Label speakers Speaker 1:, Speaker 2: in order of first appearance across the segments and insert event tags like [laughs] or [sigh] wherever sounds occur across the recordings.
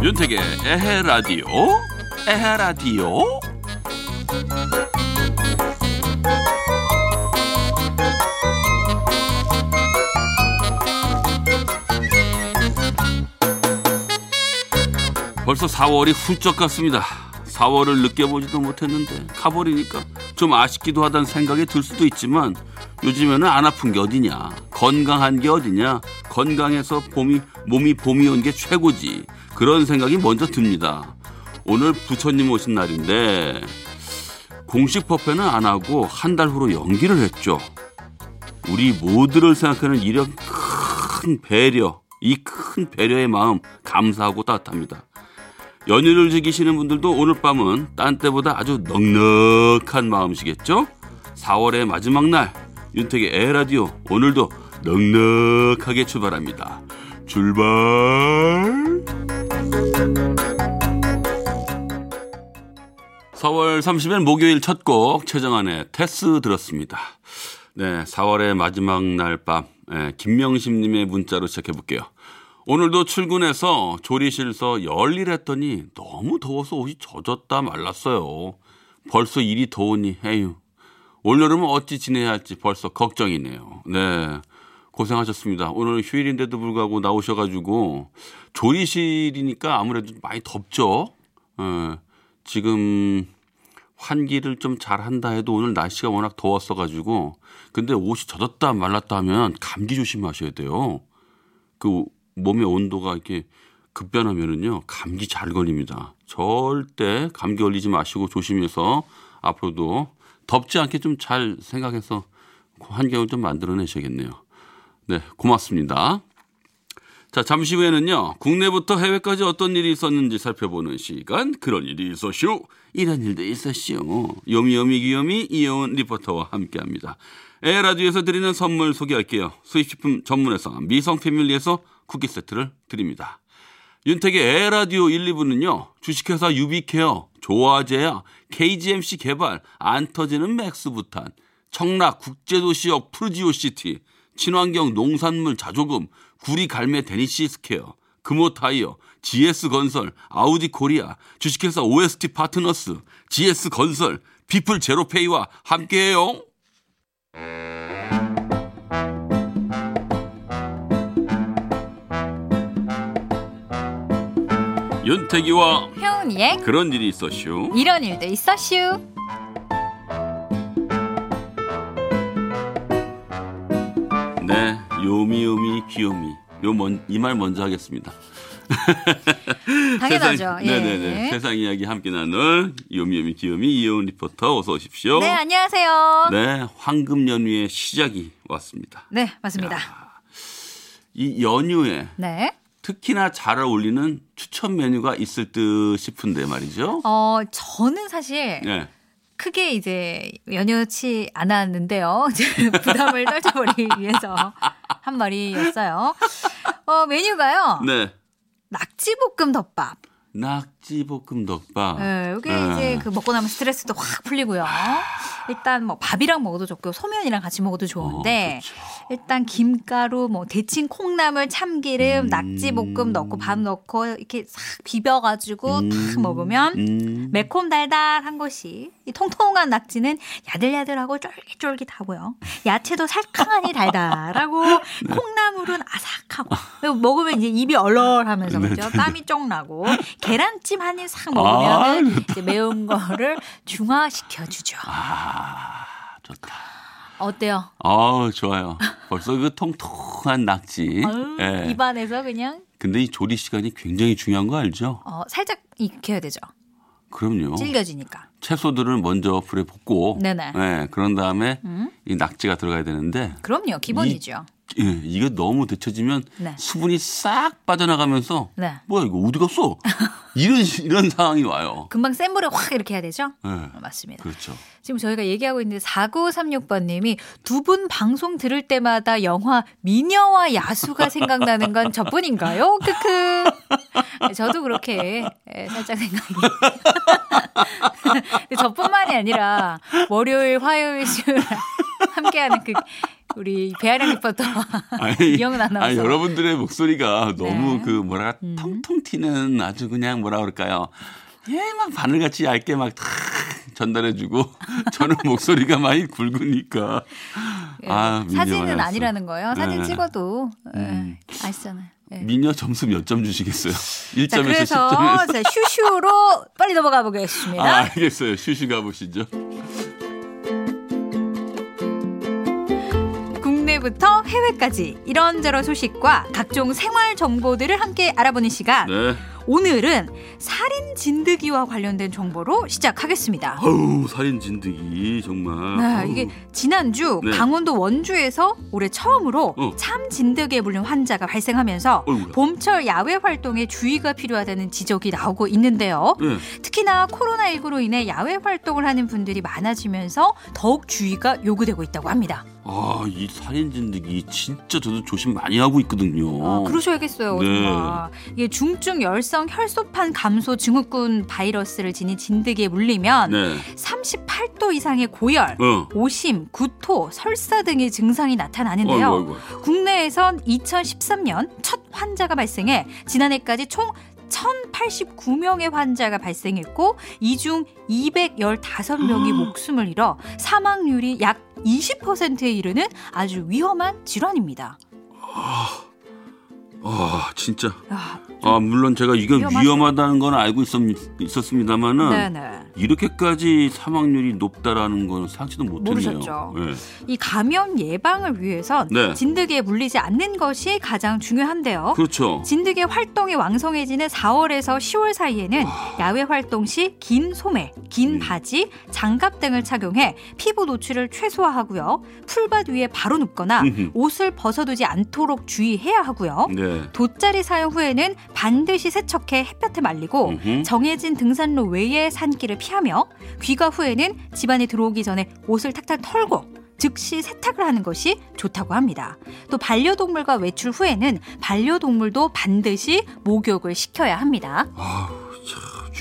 Speaker 1: 윤택의 에헤 라디오? 에헤 라디오 벌써 4월이 훌쩍 갔습니다. 4월을 느껴보지도 못했는데 가버리니까 좀 아쉽기도 하다는 생각이 들 수도 있지만 요즘에는 안 아픈 게 어디냐 건강한 게 어디냐 건강해서 봄이 몸이 봄이 온 게 최고지 그런 생각이 먼저 듭니다. 오늘 부처님 오신 날인데 공식 법회는 안 하고 한 달 후로 연기를 했죠. 우리 모두를 생각하는 이런 큰 배려, 이 큰 배려의 마음 감사하고 따뜻합니다. 연휴를 즐기시는 분들도 오늘 밤은 딴 때보다 아주 넉넉한 마음이시겠죠? 4월의 마지막 날 윤택의 에라디오 오늘도 넉넉하게 출발합니다. 출발! 4월 30일 목요일 첫 곡 최정안의 테스 들었습니다. 네, 4월의 마지막 날 밤, 네, 김명심님의 문자로 시작해 볼게요. 오늘도 출근해서 조리실서 열일했더니 너무 더워서 옷이 젖었다 말랐어요. 벌써 일이 더우니 에휴. 올여름은 어찌 지내야 할지 벌써 걱정이네요. 네. 고생하셨습니다. 오늘 휴일인데도 불구하고 나오셔가지고 조리실이니까 아무래도 많이 덥죠. 예, 지금 환기를 좀 잘한다 해도 오늘 날씨가 워낙 더웠어가지고 근데 옷이 젖었다 말랐다 하면 감기 조심하셔야 돼요. 그 몸의 온도가 이렇게 급변하면은요 감기 잘 걸립니다. 절대 감기 걸리지 마시고 조심해서 앞으로도 덥지 않게 좀 잘 생각해서 환경을 좀 만들어내셔야겠네요. 네, 고맙습니다. 자, 잠시 후에는요, 국내부터 해외까지 어떤 일이 있었는지 살펴보는 시간, 그런 일이 있었쇼. 이런 일도 있었쇼. 요미요미 귀요미 이혜원 리포터와 함께 합니다. 에헤라디오에서 드리는 선물 소개할게요. 수입식품 전문에서 미성 패밀리에서 쿠키 세트를 드립니다. 윤택의 에헤라디오 1, 2부는요, 주식회사 유비케어, 조화제야, KGMC 개발, 안 터지는 맥스부탄, 청락 국제도시역 푸르지오시티, 친환경 농산물 자조금, 구리 갈매 데니시스케어, 금호타이어, GS건설, 아우디 코리아, 주식회사 OST 파트너스, GS건설, 비플 제로페이와 함께해요. 윤태기와
Speaker 2: 혜은이의
Speaker 1: 그런 일이 있었슈.
Speaker 2: 이런 일도 있었슈.
Speaker 1: 네, 요미요미 귀요미. 요이 말 먼저 하겠습니다. [laughs]
Speaker 2: 당연하죠.
Speaker 1: 세상,
Speaker 2: 예.
Speaker 1: 네네네. 세상 이야기 함께 나눌 요미요미 귀요미 이혜원 리포터 어서 오십시오.
Speaker 2: 네, 안녕하세요. 네,
Speaker 1: 네, 황금 연휴의 시작이 왔습니다.
Speaker 2: 맞습니다.
Speaker 1: 이 연휴에
Speaker 2: 네.
Speaker 1: 특히나 잘 어울리는 추천 메뉴가 있을 듯 싶은데 말이죠.
Speaker 2: 어, 저는 사실
Speaker 1: 네.
Speaker 2: 크게 이제 연휴치 않았는데요. [laughs] 부담을 떨쳐버리기 위해서 한 말이었어요. 어, 메뉴가요.
Speaker 1: 네.
Speaker 2: 낙지볶음 덮밥.
Speaker 1: 낙지볶음 덮밥.
Speaker 2: 네, 이게
Speaker 1: 네.
Speaker 2: 이제 그 먹고 나면 스트레스도 확 풀리고요. 일단 뭐 밥이랑 먹어도 좋고 소면이랑 같이 먹어도 좋은데
Speaker 1: 어, 그쵸.
Speaker 2: 일단 김가루, 뭐 데친 콩나물, 참기름,
Speaker 1: 음.
Speaker 2: 낙지볶음 넣고 밥 넣고 이렇게 싹 비벼가지고
Speaker 1: 음.
Speaker 2: 탁 먹으면
Speaker 1: 음.
Speaker 2: 매콤 달달한 것이 이 통통한 낙지는 야들야들하고 쫄깃쫄깃하고요. 야채도 살캉하니 달달하고 [laughs]
Speaker 1: 네.
Speaker 2: 콩나물은 아삭하고 먹으면 이제 입이 얼얼하면서
Speaker 1: 네,
Speaker 2: 그죠? 땀이 쫑 나고 계란찜 한 입싹
Speaker 1: 아,
Speaker 2: 먹으면 이제 매운 거를 중화시켜 주죠.
Speaker 1: 아, 좋다.
Speaker 2: 어때요?
Speaker 1: 아, 좋아요. 벌써 그 통통한 낙지.
Speaker 2: 아유,
Speaker 1: 예.
Speaker 2: 입안에서 그냥
Speaker 1: 근데 이 조리 시간이 굉장히 중요한 거 알죠?
Speaker 2: 어, 살짝 익혀야 되죠.
Speaker 1: 그럼요.
Speaker 2: 질겨지니까.
Speaker 1: 채소들을 먼저 불에 볶고,
Speaker 2: 네네.
Speaker 1: 예, 그런 다음에
Speaker 2: 음?
Speaker 1: 이 낙지가 들어가야 되는데
Speaker 2: 그럼요. 기본이죠.
Speaker 1: 예, 이게 너무 데쳐지면
Speaker 2: 네.
Speaker 1: 수분이 싹 빠져나가면서
Speaker 2: 네.
Speaker 1: 뭐야 이거 어디 갔어? [laughs] 이런 이런 상황이 와요.
Speaker 2: 금방 센 불에 확 이렇게 해야 되죠?
Speaker 1: 네.
Speaker 2: 어, 맞습니다.
Speaker 1: 그렇죠.
Speaker 2: 지금 저희가 얘기하고 있는데 4936번 님이 두 분 방송 들을 때마다 영화 미녀와 야수가 생각나는 건 저뿐인가요? 크크. 네, 저도 그렇게 예, 살짝 생각이. [laughs] 저뿐만이 아니라 월요일, 화요일, 수요일 함께하는 그 우리 배아량 리포터와 [laughs] [laughs] 이영은 아나운서.
Speaker 1: 아니, 여러분들의 목소리가 너무
Speaker 2: 네.
Speaker 1: 그 뭐랄까 통통 튀는 아주 그냥 뭐라 그럴까요? 예, 막 바늘같이 얇게 막 탁 전달해주고 [laughs] 저는 목소리가 많이 굵으니까
Speaker 2: 예,
Speaker 1: 아,
Speaker 2: 사진은. 아니라는 거예요. 사진
Speaker 1: 네.
Speaker 2: 찍어도 예,
Speaker 1: 음.
Speaker 2: 아시잖아요. 예.
Speaker 1: 미녀 점수 몇 점 주시겠어요?
Speaker 2: 자,
Speaker 1: 1점에서
Speaker 2: 그래서
Speaker 1: 10점에서.
Speaker 2: 자, 슈슈로 빨리 넘어가 보겠습니다.
Speaker 1: 아, 알겠어요. 쉬쉬 가보시죠.
Speaker 2: 국내부터 해외까지 이런저런 소식과 각종 생활 정보들을 함께 알아보는 시간.
Speaker 1: 네.
Speaker 2: 오늘은 살인 진드기와 관련된 정보로 시작하겠습니다.
Speaker 1: 아우, 살인 진드기, 정말.
Speaker 2: 네. 이게 지난주
Speaker 1: 네.
Speaker 2: 강원도 원주에서 올해 처음으로
Speaker 1: 어.
Speaker 2: 참 진드기에 물린 환자가 발생하면서
Speaker 1: 어이구야.
Speaker 2: 봄철 야외 활동에 주의가 필요하다는 지적이 나오고 있는데요.
Speaker 1: 네.
Speaker 2: 특히나 코로나19로 인해 야외 활동을 하는 분들이 많아지면서 더욱 주의가 요구되고 있다고 합니다.
Speaker 1: 아, 이 살인 진드기 진짜 저도 조심 많이 하고 있거든요.
Speaker 2: 아, 그러셔야겠어요.
Speaker 1: 네.
Speaker 2: 정말. 이게 중증 열성 혈소판 감소 증후군 바이러스를 지닌 진드기에 물리면
Speaker 1: 네.
Speaker 2: 38도 이상의 고열,
Speaker 1: 어.
Speaker 2: 오심, 구토, 설사 등의 증상이 나타나는데요.
Speaker 1: 어이구, 어이구.
Speaker 2: 국내에선 2013년 첫 환자가 발생해 지난해까지 총 1,089명의 환자가 발생했고 이 중 215명이 목숨을 잃어 사망률이 약 20%에 이르는 아주 위험한 질환입니다.
Speaker 1: 아, 진짜.
Speaker 2: 아,
Speaker 1: 아, 물론 제가 이게
Speaker 2: 위험하죠.
Speaker 1: 위험하다는 건 알고 있었, 있었습니다만은
Speaker 2: 네네.
Speaker 1: 이렇게까지 사망률이 높다라는 건 상치도 못했네요.
Speaker 2: 모르셨죠?
Speaker 1: 네.
Speaker 2: 이 감염 예방을 위해선
Speaker 1: 네.
Speaker 2: 진드기에 물리지 않는 것이 가장 중요한데요.
Speaker 1: 그렇죠.
Speaker 2: 진드기 활동이 왕성해지는 4월에서 10월 사이에는 야외 활동 시 긴 소매, 긴
Speaker 1: 음.
Speaker 2: 바지, 장갑 등을 착용해 피부 노출을 최소화하고요. 풀밭 위에 바로 눕거나
Speaker 1: 음흠.
Speaker 2: 옷을 벗어두지 않도록 주의해야 하고요.
Speaker 1: 네.
Speaker 2: 돗자리 사용 후에는 반드시 세척해 햇볕에 말리고
Speaker 1: 음흠.
Speaker 2: 정해진 등산로 외의 산길을 피하며 귀가 후에는 집안에 들어오기 전에 옷을 탁탁 털고 즉시 세탁을 하는 것이 좋다고 합니다. 또 반려동물과 외출 후에는 반려동물도 반드시 목욕을 시켜야 합니다.
Speaker 1: 아, 참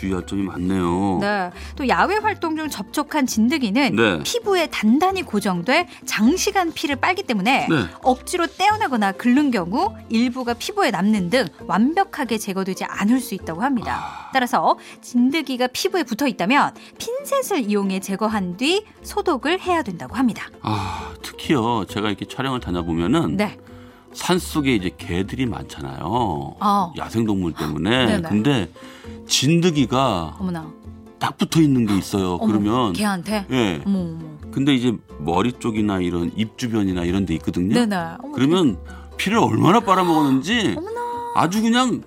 Speaker 1: 주의할 점이 많네요.
Speaker 2: 네. 또 야외 활동 중 접촉한 진드기는
Speaker 1: 네.
Speaker 2: 피부에 단단히 고정돼 장시간 피를 빨기 때문에
Speaker 1: 네.
Speaker 2: 억지로 떼어내거나 긁는 경우 일부가 피부에 남는 등 완벽하게 제거되지 않을 수 있다고 합니다. 따라서 진드기가 피부에 붙어 있다면 핀셋을 이용해 제거한 뒤 소독을 해야 된다고 합니다.
Speaker 1: 아, 특히요. 제가 이렇게 촬영을 다녀보면은
Speaker 2: 네.
Speaker 1: 산 속에 이제 개들이 많잖아요.
Speaker 2: 어.
Speaker 1: 야생동물 때문에. [gasps]
Speaker 2: 네네.
Speaker 1: 근데 진드기가
Speaker 2: 어머나.
Speaker 1: 딱 붙어 있는 게 있어요.
Speaker 2: 어머,
Speaker 1: 그러면
Speaker 2: 걔한테.
Speaker 1: 예.
Speaker 2: 어머 어머.
Speaker 1: 근데 이제 머리 쪽이나 이런 입 주변이나 이런 데 있거든요.
Speaker 2: 네네.
Speaker 1: 그러면 피를 얼마나 빨아먹었는지
Speaker 2: 어머나.
Speaker 1: 아주 그냥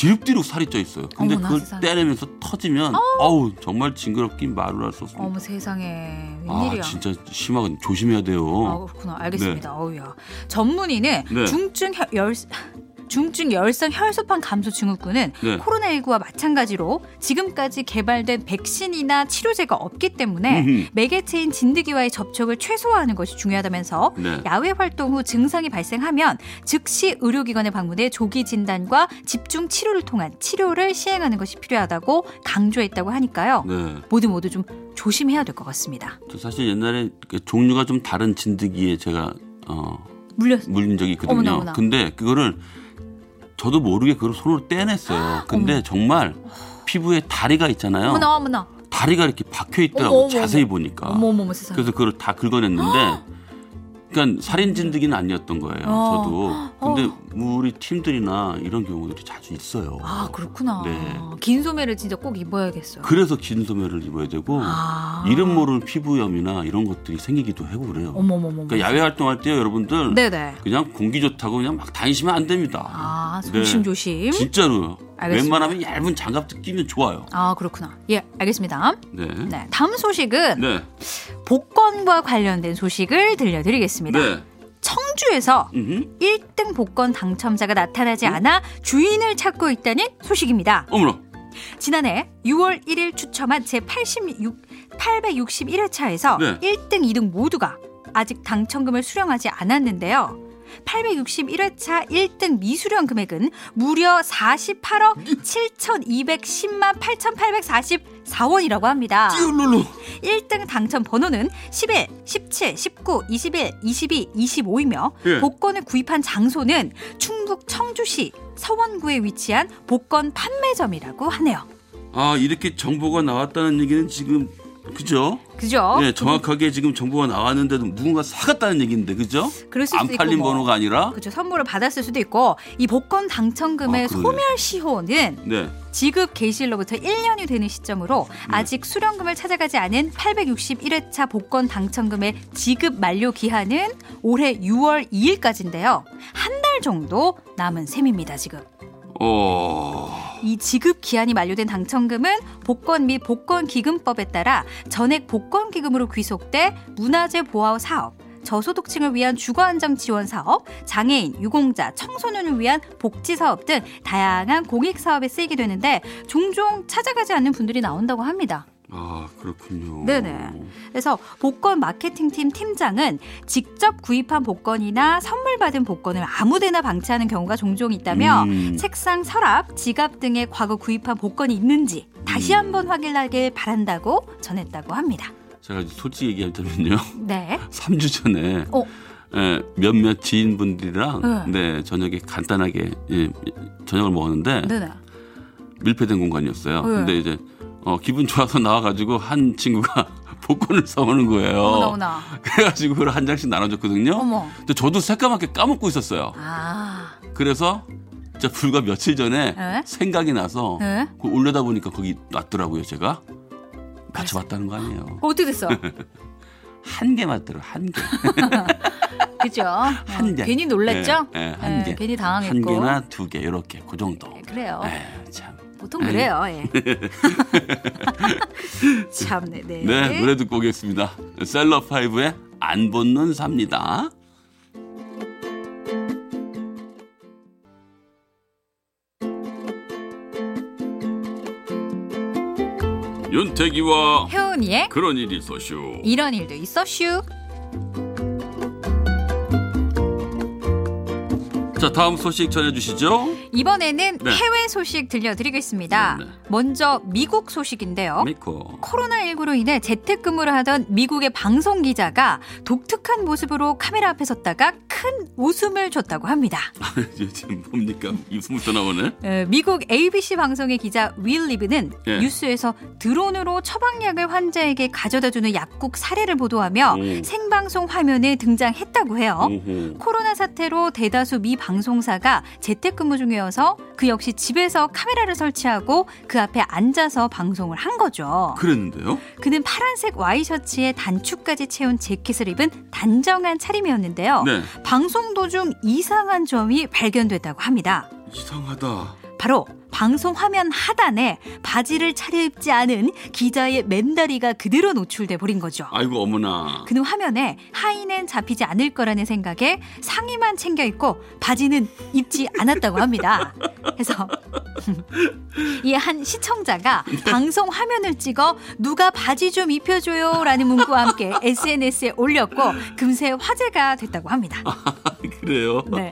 Speaker 1: 뒤룩뒤룩 살이 쪄 있어요. 근데
Speaker 2: 어머나,
Speaker 1: 그걸
Speaker 2: 세상에.
Speaker 1: 떼내면서 터지면 어우 정말 징그럽긴 말을 할 수 없습니다.
Speaker 2: 어머 세상에
Speaker 1: 아
Speaker 2: 웬일이야.
Speaker 1: 진짜 심하게 조심해야 돼요.
Speaker 2: 아, 그렇구나. 알겠습니다. 어우야. 전문의는
Speaker 1: 네.
Speaker 2: 중증 혈, 열 중증 열성 혈소판 감소 증후군은
Speaker 1: 네.
Speaker 2: 코로나19와 마찬가지로 지금까지 개발된 백신이나 치료제가 없기 때문에
Speaker 1: 음흠.
Speaker 2: 매개체인 진드기와의 접촉을 최소화하는 것이 중요하다면서
Speaker 1: 네.
Speaker 2: 야외 활동 후 증상이 발생하면 즉시 의료기관에 방문해 조기 진단과 집중 치료를 통한 치료를 시행하는 것이 필요하다고 강조했다고 하니까요.
Speaker 1: 네.
Speaker 2: 모두 모두 좀 조심해야 될 것 같습니다.
Speaker 1: 저 사실 옛날에 그 종류가 좀 다른 진드기에 제가 어,
Speaker 2: 물렸
Speaker 1: 물린 적이 있거든요.
Speaker 2: 어머나, 어머나.
Speaker 1: 근데 그거를 저도 모르게 그걸 손으로 떼냈어요. [gasps] 근데 정말 피부에 다리가 있잖아요.
Speaker 2: 어머나 어머나
Speaker 1: 다리가 이렇게 박혀 있더라고
Speaker 2: 어머,
Speaker 1: 요
Speaker 2: 어머,
Speaker 1: 자세히
Speaker 2: 어머.
Speaker 1: 보니까.
Speaker 2: 어머 어머 세상에.
Speaker 1: 그래서 그걸 다 긁어냈는데 [gasps] 그러니까 살인 진드기는 아니었던 거예요.
Speaker 2: 어.
Speaker 1: 저도. 근데 우리 팀들이나 이런 경우들이 자주 있어요.
Speaker 2: 아 그렇구나.
Speaker 1: 네.
Speaker 2: 긴 소매를 진짜 꼭 입어야겠어요.
Speaker 1: 그래서 긴 소매를 입어야 되고
Speaker 2: 아.
Speaker 1: 이름 모를 피부염이나 이런 것들이 생기기도 하고 그래요.
Speaker 2: 어머머머.
Speaker 1: 그러니까 야외 활동할 때요, 여러분들
Speaker 2: 네네.
Speaker 1: 그냥 공기 좋다고 그냥 막 다니시면 안 됩니다.
Speaker 2: 아
Speaker 1: 네.
Speaker 2: 조심 조심.
Speaker 1: 진짜로요.
Speaker 2: 알겠습니다.
Speaker 1: 웬만하면 얇은 장갑도 끼면 좋아요.
Speaker 2: 아 그렇구나. 예 알겠습니다.
Speaker 1: 네.
Speaker 2: 네 다음 소식은
Speaker 1: 네.
Speaker 2: 복권과 관련된 소식을 들려드리겠습니다.
Speaker 1: 네.
Speaker 2: 호주에서
Speaker 1: 음흠.
Speaker 2: 1등 복권 당첨자가 나타나지 않아 주인을 찾고 있다는 소식입니다.
Speaker 1: 어머나.
Speaker 2: 지난해 6월 1일 추첨한 제86 861회차에서
Speaker 1: 네.
Speaker 2: 1등, 2등 모두가 아직 당첨금을 수령하지 않았는데요. 861회차 1등 미수령 금액은 무려 48억 7,210만 8,844원이라고 합니다.
Speaker 1: 띠울룰루.
Speaker 2: 1등 당첨 번호는 11, 17, 19, 21, 22, 25이며
Speaker 1: 예.
Speaker 2: 복권을 구입한 장소는 충북 청주시 서원구에 위치한 복권 판매점이라고 하네요.
Speaker 1: 아 이렇게 정보가 나왔다는 얘기는 지금 그죠?
Speaker 2: 그죠?
Speaker 1: 예, 정확하게 지금 정보가 나왔는데도 누군가 사갔다는 얘기인데 그죠?
Speaker 2: 그럴 수도
Speaker 1: 안 팔린
Speaker 2: 있고 뭐.
Speaker 1: 번호가 아니라.
Speaker 2: 그죠 선물을 받았을 수도 있고 이 복권 당첨금의
Speaker 1: 아, 그러네.
Speaker 2: 소멸 시효는
Speaker 1: 네.
Speaker 2: 지급 개시일로부터 1년이 되는 시점으로
Speaker 1: 네.
Speaker 2: 아직 수령금을 찾아가지 않은 861회차 복권 당첨금의 지급 만료 기한은 올해 6월 2일까지인데요. 한 달 정도 남은 셈입니다, 지금.
Speaker 1: 어.
Speaker 2: 이 지급 기한이 만료된 당첨금은 복권 및 복권 기금법에 따라 전액 복권 기금으로 귀속돼 문화재 보호 사업, 저소득층을 위한 주거 안정 지원 사업, 장애인, 유공자, 청소년을 위한 복지 사업 등 다양한 공익 사업에 쓰이게 되는데 종종 찾아가지 않는 분들이 나온다고 합니다.
Speaker 1: 아 그렇군요.
Speaker 2: 네네. 그래서 복권 마케팅팀 팀장은 직접 구입한 복권이나 선물 받은 복권을 아무데나 방치하는 경우가 종종 있다며
Speaker 1: 음.
Speaker 2: 책상, 서랍, 지갑 등에 과거 구입한 복권이 있는지 다시
Speaker 1: 음.
Speaker 2: 한번 확인하길 바란다고 전했다고 합니다.
Speaker 1: 제가 솔직히 얘기하자면요.
Speaker 2: 네. [laughs]
Speaker 1: 3주 전에
Speaker 2: 어.
Speaker 1: 예, 몇몇 지인분들이랑
Speaker 2: 네.
Speaker 1: 네, 저녁에 간단하게 예, 저녁을 먹었는데
Speaker 2: 네네.
Speaker 1: 밀폐된 공간이었어요.
Speaker 2: 네.
Speaker 1: 근데 이제 어, 기분 좋아서 나와가지고 한 친구가 [laughs] 복권을 사오는 거예요.
Speaker 2: 어머나 어머나.
Speaker 1: 그래가지고 그걸 한 장씩 나눠줬거든요.
Speaker 2: 어머.
Speaker 1: 근데 저도 새까맣게 까먹고 있었어요.
Speaker 2: 아.
Speaker 1: 그래서 진짜 불과 며칠 전에
Speaker 2: 네?
Speaker 1: 생각이 나서
Speaker 2: 네?
Speaker 1: 그걸 올려다 보니까 거기 놨더라고요. 제가 맞춰봤다는 거 아니에요.
Speaker 2: 어떻게 됐어? [laughs]
Speaker 1: 한 개 맞더라고요. 한 개. [laughs]
Speaker 2: 그죠?
Speaker 1: 한
Speaker 2: 어,
Speaker 1: 개.
Speaker 2: 괜히 놀랬죠?
Speaker 1: 예, 예, 한
Speaker 2: 예,
Speaker 1: 괜히
Speaker 2: 괜히 당황했고.
Speaker 1: 한 개나 두 개 이렇게 그 정도.
Speaker 2: 네, 그래요.
Speaker 1: 예, 참.
Speaker 2: 보통 그래요. 예. [laughs] 참, 네, 네.
Speaker 1: 네, 노래 듣고 오겠습니다. 셀럽 파이브의 안 붙는 삽니다. 윤태기와
Speaker 2: 효은이의
Speaker 1: 그런 일이 있었슈.
Speaker 2: 이런 일도 있었슈.
Speaker 1: 자, 다음 소식 전해주시죠.
Speaker 2: 이번에는
Speaker 1: 네.
Speaker 2: 해외 소식 들려드리겠습니다.
Speaker 1: 네, 네.
Speaker 2: 먼저 미국 소식인데요.
Speaker 1: 미코.
Speaker 2: 코로나19로 인해 재택근무를 하던 미국의 방송 기자가 독특한 모습으로 카메라 앞에 섰다가 큰 웃음을 줬다고 합니다. [laughs]
Speaker 1: 지금 뭡니까? 입숨부터 나오네.
Speaker 2: 어, 미국 ABC 방송의 기자 윌 리브는
Speaker 1: 예.
Speaker 2: 뉴스에서 드론으로 처방약을 환자에게 가져다주는 약국 사례를 보도하며
Speaker 1: 오.
Speaker 2: 생방송 화면에 등장했다고 해요.
Speaker 1: 오호.
Speaker 2: 코로나 사태로 대다수 미 방송 사가 재택근무 중이어서 그 역시 집에서 카메라를 설치하고 그 앞에 앉아서 방송을 한 거죠.
Speaker 1: 그랬는데요?
Speaker 2: 그는 파란색 와이셔츠에 단추까지 채운 재킷을 입은 단정한 차림이었는데요.
Speaker 1: 네.
Speaker 2: 방송 도중 이상한 점이 발견됐다고 합니다.
Speaker 1: 이상하다.
Speaker 2: 바로 방송 화면 하단에 바지를 차려입지 않은 기자의 맨다리가 그대로 노출돼 버린 거죠.
Speaker 1: 아이고 어머나.
Speaker 2: 그는 화면에 하의는 잡히지 않을 거라는 생각에 상의만 챙겨 입고 바지는 입지 않았다고 합니다. 그래서 [laughs] 이 한 시청자가 방송 화면을 찍어 누가 바지 좀 입혀줘요라는 문구와 함께 SNS에 올렸고 금세 화제가 됐다고 합니다. [laughs]
Speaker 1: 그래요.
Speaker 2: 네.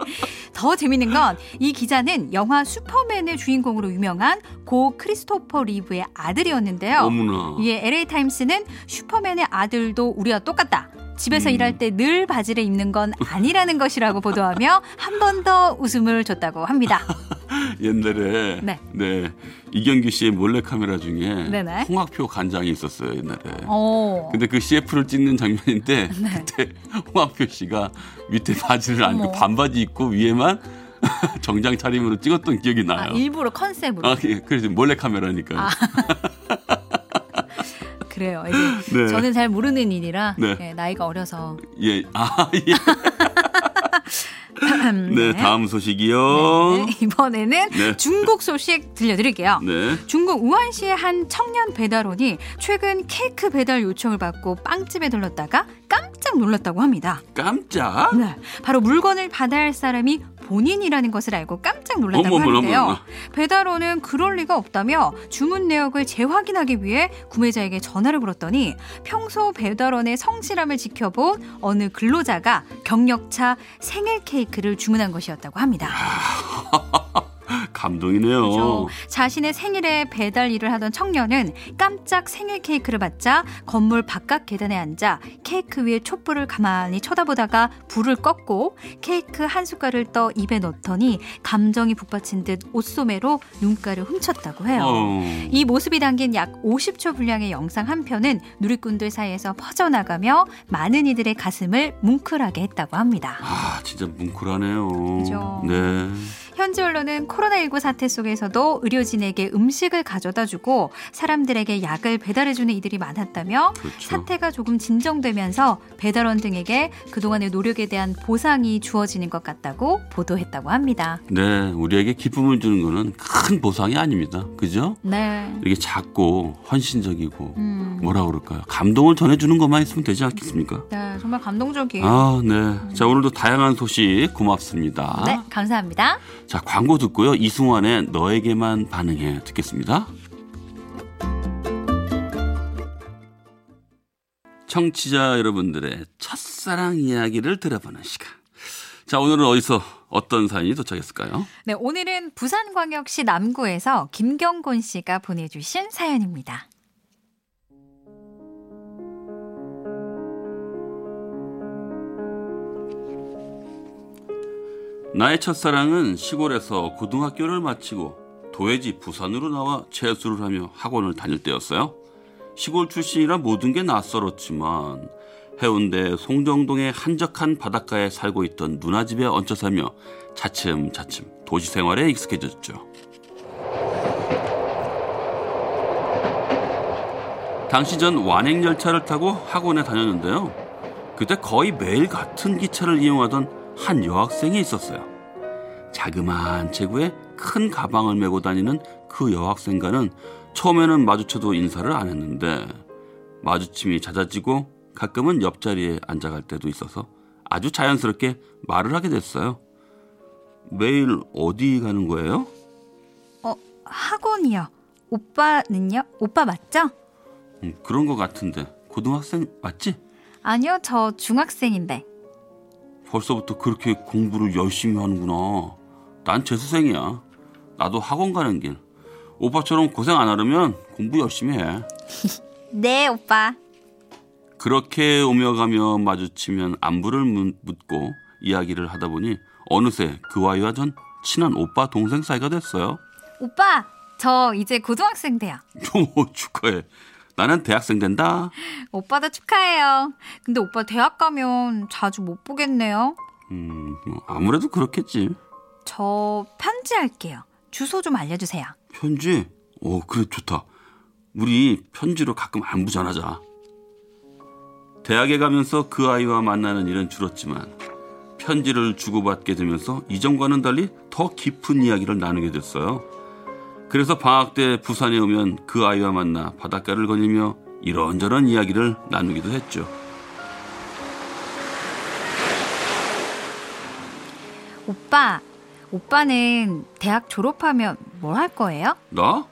Speaker 2: 더 재밌는 건 이 기자는 영화 슈퍼맨의 주인공으로 유명한 고 크리스토퍼 리브의 아들이었는데요.
Speaker 1: 어머나.
Speaker 2: 이에 LA 타임스는 슈퍼맨의 아들도 우리와 똑같다. 집에서
Speaker 1: 음.
Speaker 2: 일할 때 늘 바지를 입는 건 아니라는 것이라고 보도하며 한 번 더 웃음을 줬다고 합니다. [laughs] [laughs]
Speaker 1: 옛날에
Speaker 2: 네.
Speaker 1: 네. 이경규 씨의 몰래 카메라 중에
Speaker 2: 네네.
Speaker 1: 홍학표 간장이 있었어요 옛날에.
Speaker 2: 오.
Speaker 1: 근데 그 CF를 찍는 장면인데 [laughs]
Speaker 2: 네.
Speaker 1: 그때 홍학표 씨가 밑에 바지를 안 입고
Speaker 2: 어머.
Speaker 1: 반바지 입고 위에만 [laughs] 정장 차림으로 찍었던 기억이
Speaker 2: 아,
Speaker 1: 나요.
Speaker 2: 일부러 컨셉으로.
Speaker 1: 아, 예. 그래서 몰래 카메라니까.
Speaker 2: 아. 그래요. 이제
Speaker 1: 네.
Speaker 2: 저는 잘 모르는 일이라
Speaker 1: 네.
Speaker 2: 예, 나이가 어려서
Speaker 1: 예. 아, 예. 네, 다음 소식이요.
Speaker 2: 네, 이번에는
Speaker 1: 네.
Speaker 2: 중국 소식 들려드릴게요.
Speaker 1: 네.
Speaker 2: 중국 우한시의 한 청년 배달원이 최근 케이크 배달 요청을 받고 빵집에 들렀다가 깜짝 놀랐다고 합니다.
Speaker 1: 깜짝?
Speaker 2: 네, 바로 물건을 받아야 할 사람이 본인이라는 것을 알고 깜짝 놀랐다고
Speaker 1: 어머머머,
Speaker 2: 하는데요.
Speaker 1: 어머머.
Speaker 2: 배달원은 그럴 리가 없다며 주문 내역을 재확인하기 위해 구매자에게 전화를 걸었더니 평소 배달원의 성실함을 지켜본 어느 근로자가 경력차 생일 케이크를 주문한 것이었다고 합니다. [laughs]
Speaker 1: 감동이네요.
Speaker 2: 그렇죠. 자신의 생일에 배달 일을 하던 청년은 깜짝 생일 케이크를 받자 건물 바깥 계단에 앉아 케이크 위에 촛불을 가만히 쳐다보다가 불을 껐고 케이크 한 숟갈을 떠 입에 넣더니 감정이 북받친 듯 옷소매로 눈가를 훔쳤다고 해요.
Speaker 1: 어.
Speaker 2: 이 모습이 담긴 약 50초 분량의 영상 한 편은 누리꾼들 사이에서 퍼져나가며 많은 이들의 가슴을 뭉클하게 했다고 합니다.
Speaker 1: 아, 진짜 뭉클하네요.
Speaker 2: 그죠.
Speaker 1: 네.
Speaker 2: 현지 언론은 코로나19 사태 속에서도 의료진에게 음식을 가져다 주고 사람들에게 약을 배달해 주는 이들이 많았다며
Speaker 1: 그렇죠.
Speaker 2: 사태가 조금 진정되면서 배달원 등에게 그동안의 노력에 대한 보상이 주어지는 것 같다고 보도했다고 합니다.
Speaker 1: 네, 우리에게 기쁨을 주는 거는 큰 보상이 아닙니다. 그죠?
Speaker 2: 네.
Speaker 1: 이렇게 작고 헌신적이고
Speaker 2: 음.
Speaker 1: 뭐라 그럴까요? 감동을 전해 주는 것만 있으면 되지 않겠습니까?
Speaker 2: 네, 정말 감동적이에요.
Speaker 1: 아, 네. 자, 오늘도 다양한 소식 고맙습니다.
Speaker 2: 네, 감사합니다.
Speaker 1: 자, 광고 듣고요. 이승환의 너에게만 반응해 듣겠습니다. 청취자 여러분들의 첫사랑 이야기를 들어보는 시간. 자, 오늘은 어디서 어떤 사연이 도착했을까요?
Speaker 2: 네, 오늘은 부산광역시 남구에서 김경곤 씨가 보내주신 사연입니다.
Speaker 1: 나의 첫사랑은 시골에서 고등학교를 마치고 도회지 부산으로 나와 재수를 하며 학원을 다닐 때였어요. 시골 출신이라 모든 게 낯설었지만 해운대 송정동의 한적한 바닷가에 살고 있던 누나 집에 얹혀 살며 차츰차츰 도시 생활에 익숙해졌죠. 당시 전 완행 열차를 타고 학원에 다녔는데요. 그때 거의 매일 같은 기차를 이용하던 한 여학생이 있었어요. 자그마한 체구에 큰 가방을 메고 다니는 그 여학생과는 처음에는 마주쳐도 인사를 안 했는데 마주침이 잦아지고 가끔은 옆자리에 앉아갈 때도 있어서 아주 자연스럽게 말을 하게 됐어요. 매일 어디 가는 거예요?
Speaker 2: 어, 학원이요. 오빠는요? 오빠 맞죠?
Speaker 1: 음, 그런 거 같은데 고등학생 맞지?
Speaker 2: 아니요, 저 중학생인데.
Speaker 1: 벌써부터 그렇게 공부를 열심히 하는구나. 난 재수생이야. 나도 학원 가는 길. 오빠처럼 고생 안 하려면 공부 열심히 해. [laughs]
Speaker 2: 네, 오빠.
Speaker 1: 그렇게 오며 가며 마주치면 안부를 묻- 묻고 이야기를 하다 보니 어느새 그와이와 전 친한 오빠 동생 사이가 됐어요.
Speaker 2: 오빠, 저 이제 고등학생 돼요.
Speaker 1: 오, [laughs] 축하해. 나는 대학생 된다.
Speaker 2: 오빠도 축하해요. 근데 오빠 대학 가면 자주 못 보겠네요.
Speaker 1: 음, 뭐 아무래도 그렇겠지.
Speaker 2: 저 편지 할게요. 주소 좀 알려주세요.
Speaker 1: 편지? 오, 그래, 좋다. 우리 편지로 가끔 안부 전하자. 대학에 가면서 그 아이와 만나는 일은 줄었지만 편지를 주고받게 되면서 이전과는 달리 더 깊은 이야기를 나누게 됐어요. 그래서 방학 때 부산에 오면 그 아이와 만나 바닷가를 거니며 이런저런 이야기를 나누기도 했죠.
Speaker 2: 오빠, 오빠는 대학 졸업하면 뭘 할 거예요?
Speaker 1: 나?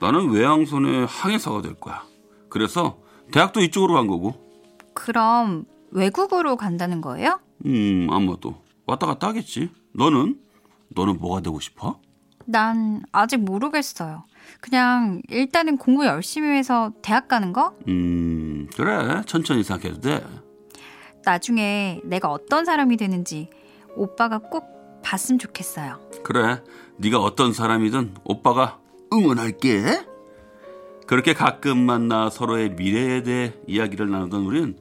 Speaker 1: 나는 외항선의 항해사가 될 거야. 그래서 대학도 이쪽으로 간 거고.
Speaker 2: 그럼 외국으로 간다는 거예요?
Speaker 1: 음, 아마도 왔다 갔다 하겠지. 너는? 너는 뭐가 되고 싶어?
Speaker 2: 난 아직 모르겠어요. 그냥 일단은 공부 열심히 해서 대학 가는 거?
Speaker 1: 음, 그래. 천천히 생각해도 돼.
Speaker 2: 나중에 내가 어떤 사람이 되는지 오빠가 꼭 봤으면 좋겠어요.
Speaker 1: 그래. 네가 어떤 사람이든 오빠가 응원할게. 그렇게 가끔 만나 서로의 미래에 대해 이야기를 나누던 우리는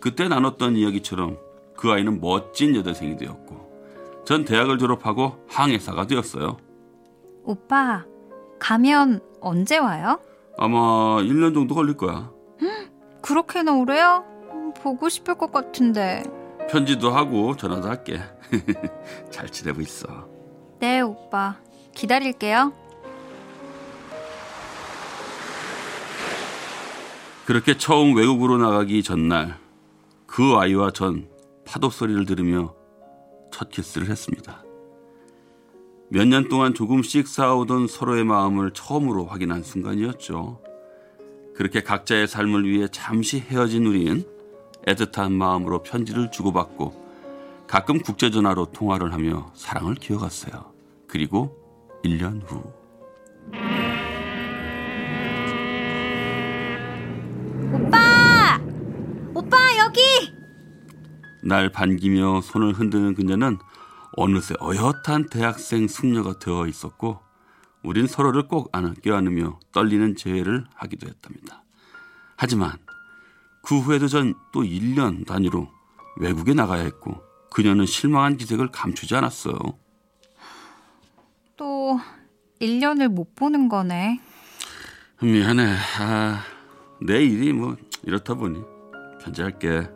Speaker 1: 그때 나눴던 이야기처럼 그 아이는 멋진 여대생이 되었고 전 대학을 졸업하고 항해사가 되었어요.
Speaker 2: 오빠, 가면 언제 와요?
Speaker 1: 아마 1년 정도 걸릴 거야.
Speaker 2: 그렇게나 오래요? 음, 보고 싶을 것 같은데.
Speaker 1: 편지도 하고 전화도 할게. [laughs] 잘 지내고 있어.
Speaker 2: 네, 오빠. 기다릴게요.
Speaker 1: 그렇게 처음 외국으로 나가기 전날 그 아이와 전 파도 소리를 들으며 첫 키스를 했습니다. 몇 년 동안 조금씩 쌓아오던 서로의 마음을 처음으로 확인한 순간이었죠. 그렇게 각자의 삶을 위해 잠시 헤어진 우리는 애틋한 마음으로 편지를 주고받고 가끔 국제전화로 통화를 하며 사랑을 기어갔어요. 그리고 1년 후.
Speaker 2: 오빠! 오빠, 여기!
Speaker 1: 날 반기며 손을 흔드는 그녀는 어느새 어엿한 대학생 숙녀가 되어 있었고 우린 서로를 꼭 안아 껴안으며 떨리는 재회를 하기도 했답니다. 하지만 그 후에도 전 또 1년 단위로 외국에 나가야 했고 그녀는 실망한 기색을 감추지 않았어요.
Speaker 2: 또 1년을 못 보는 거네.
Speaker 1: 미안해. 아, 내 일이 뭐 이렇다 보니 편지할게.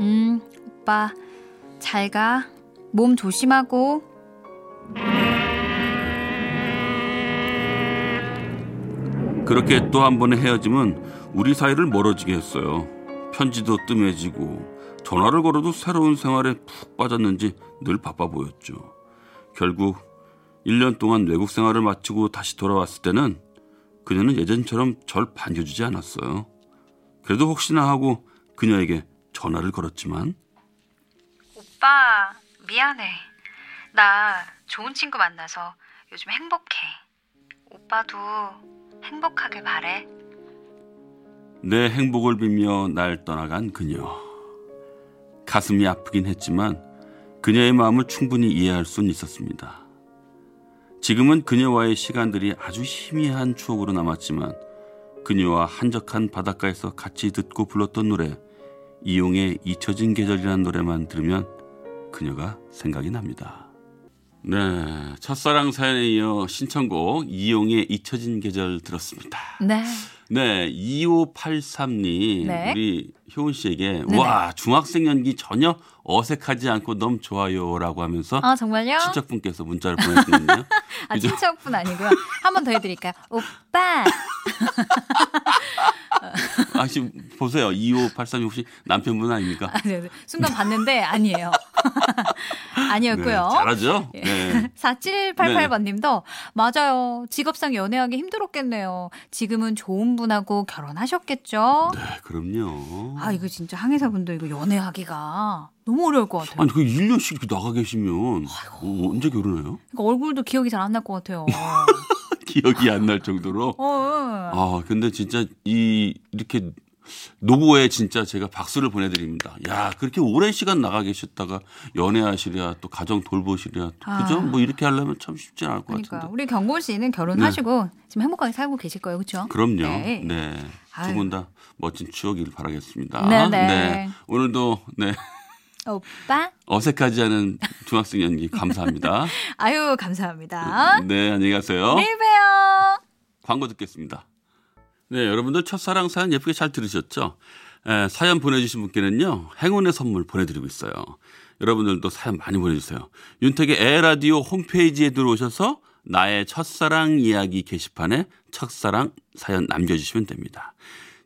Speaker 2: 음, 오빠 잘 가. 몸 조심하고.
Speaker 1: 그렇게 또 한 번의 헤어짐은 우리 사이를 멀어지게 했어요. 편지도 뜸해지고 전화를 걸어도 새로운 생활에 푹 빠졌는지 늘 바빠 보였죠. 결국 1년 동안 외국 생활을 마치고 다시 돌아왔을 때는 그녀는 예전처럼 절 반겨주지 않았어요. 그래도 혹시나 하고 그녀에게 전화를 걸었지만
Speaker 2: 오빠 미안해. 나 좋은 친구 만나서 요즘 행복해. 오빠도 행복하길 바래.
Speaker 1: 내 행복을 빌며 날 떠나간 그녀. 가슴이 아프긴 했지만 그녀의 마음을 충분히 이해할 수는 있었습니다. 지금은 그녀와의 시간들이 아주 희미한 추억으로 남았지만 그녀와 한적한 바닷가에서 같이 듣고 불렀던 노래 이용의 잊혀진 계절이라는 노래만 들으면 그녀가 생각이 납니다. 네, 첫사랑 사연에 이어 신청곡 이용의 잊혀진 계절 들었습니다.
Speaker 2: 네.
Speaker 1: 네, 2583님
Speaker 2: 네.
Speaker 1: 우리 효은 씨에게
Speaker 2: 네네.
Speaker 1: 와 중학생 연기 전혀 어색하지 않고 너무 좋아요라고 하면서
Speaker 2: 아 정말요?
Speaker 1: 친척분께서 문자를 보내주셨네요. [laughs]
Speaker 2: 아
Speaker 1: 그죠?
Speaker 2: 친척분 아니고요. 한 번 더 해드릴까요? 오빠. [laughs]
Speaker 1: 아, 지금 보세요. 2583님 혹시 남편분 아닙니까?
Speaker 2: 아, 네, 네. 순간 봤는데 아니에요. [laughs] 아니었고요.
Speaker 1: 네, 잘하죠? 네.
Speaker 2: 4788번님도 맞아요. 직업상 연애하기 힘들었겠네요. 지금은 좋은 분하고 결혼하셨겠죠?
Speaker 1: 네, 그럼요.
Speaker 2: 아 이거 진짜 항해사분들 이거 연애하기가 너무 어려울 것 같아요.
Speaker 1: 아니, 그 1년씩 이렇게 나가 계시면 어, 언제 결혼해요?
Speaker 2: 그러니까 얼굴도 기억이 잘 안 날 것 같아요. [laughs]
Speaker 1: 기억이 안 날 정도로.
Speaker 2: 어, 어.
Speaker 1: 아, 근데 진짜 이 이렇게 노고에 진짜 제가 박수를 보내드립니다. 야, 그렇게 오랜 시간 나가 계셨다가 연애하시랴 또 가정 돌보시랴
Speaker 2: 아.
Speaker 1: 그죠? 뭐 이렇게 하려면 참 쉽지 않을 것
Speaker 2: 그러니까
Speaker 1: 같은데.
Speaker 2: 우리 경곤 씨는 결혼하시고 지금 행복하게 살고 계실 거예요, 그렇죠?
Speaker 1: 그럼요.
Speaker 2: 네.
Speaker 1: 네. 두
Speaker 2: 아유.
Speaker 1: 분다 멋진 추억이길 바라겠습니다.
Speaker 2: 네, 네.
Speaker 1: 오늘도 네.
Speaker 2: 오빠, [laughs]
Speaker 1: 어색하지 않은 중학생 연기 감사합니다. [laughs]
Speaker 2: 아유 감사합니다.
Speaker 1: 네, 안녕히 가세요.
Speaker 2: 내일 봬요.
Speaker 1: 광고 듣겠습니다. 네, 여러분들 첫사랑 사연 예쁘게 잘 들으셨죠? 에, 사연 보내주신 분께는요, 행운의 선물 보내드리고 있어요. 여러분들도 사연 많이 보내주세요. 윤택의 에라디오 홈페이지에 들어오셔서 나의 첫사랑 이야기 게시판에 첫사랑 사연 남겨주시면 됩니다.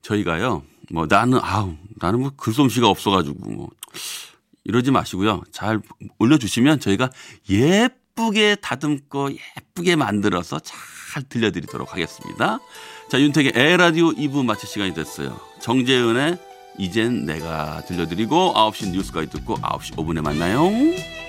Speaker 1: 저희가요, 뭐 나는, 아우, 나는 뭐 글솜씨가 없어가지고 뭐, 이러지 마시고요. 잘 올려주시면 저희가 예쁘게 다듬고 예쁘게 만들어서 잘 들려드리도록 하겠습니다. 자, 윤택의 에라디오 2부 마칠 시간이 됐어요. 정재은의 이젠 내가 들려드리고 9시 뉴스까지 듣고 9시 5분에 만나요.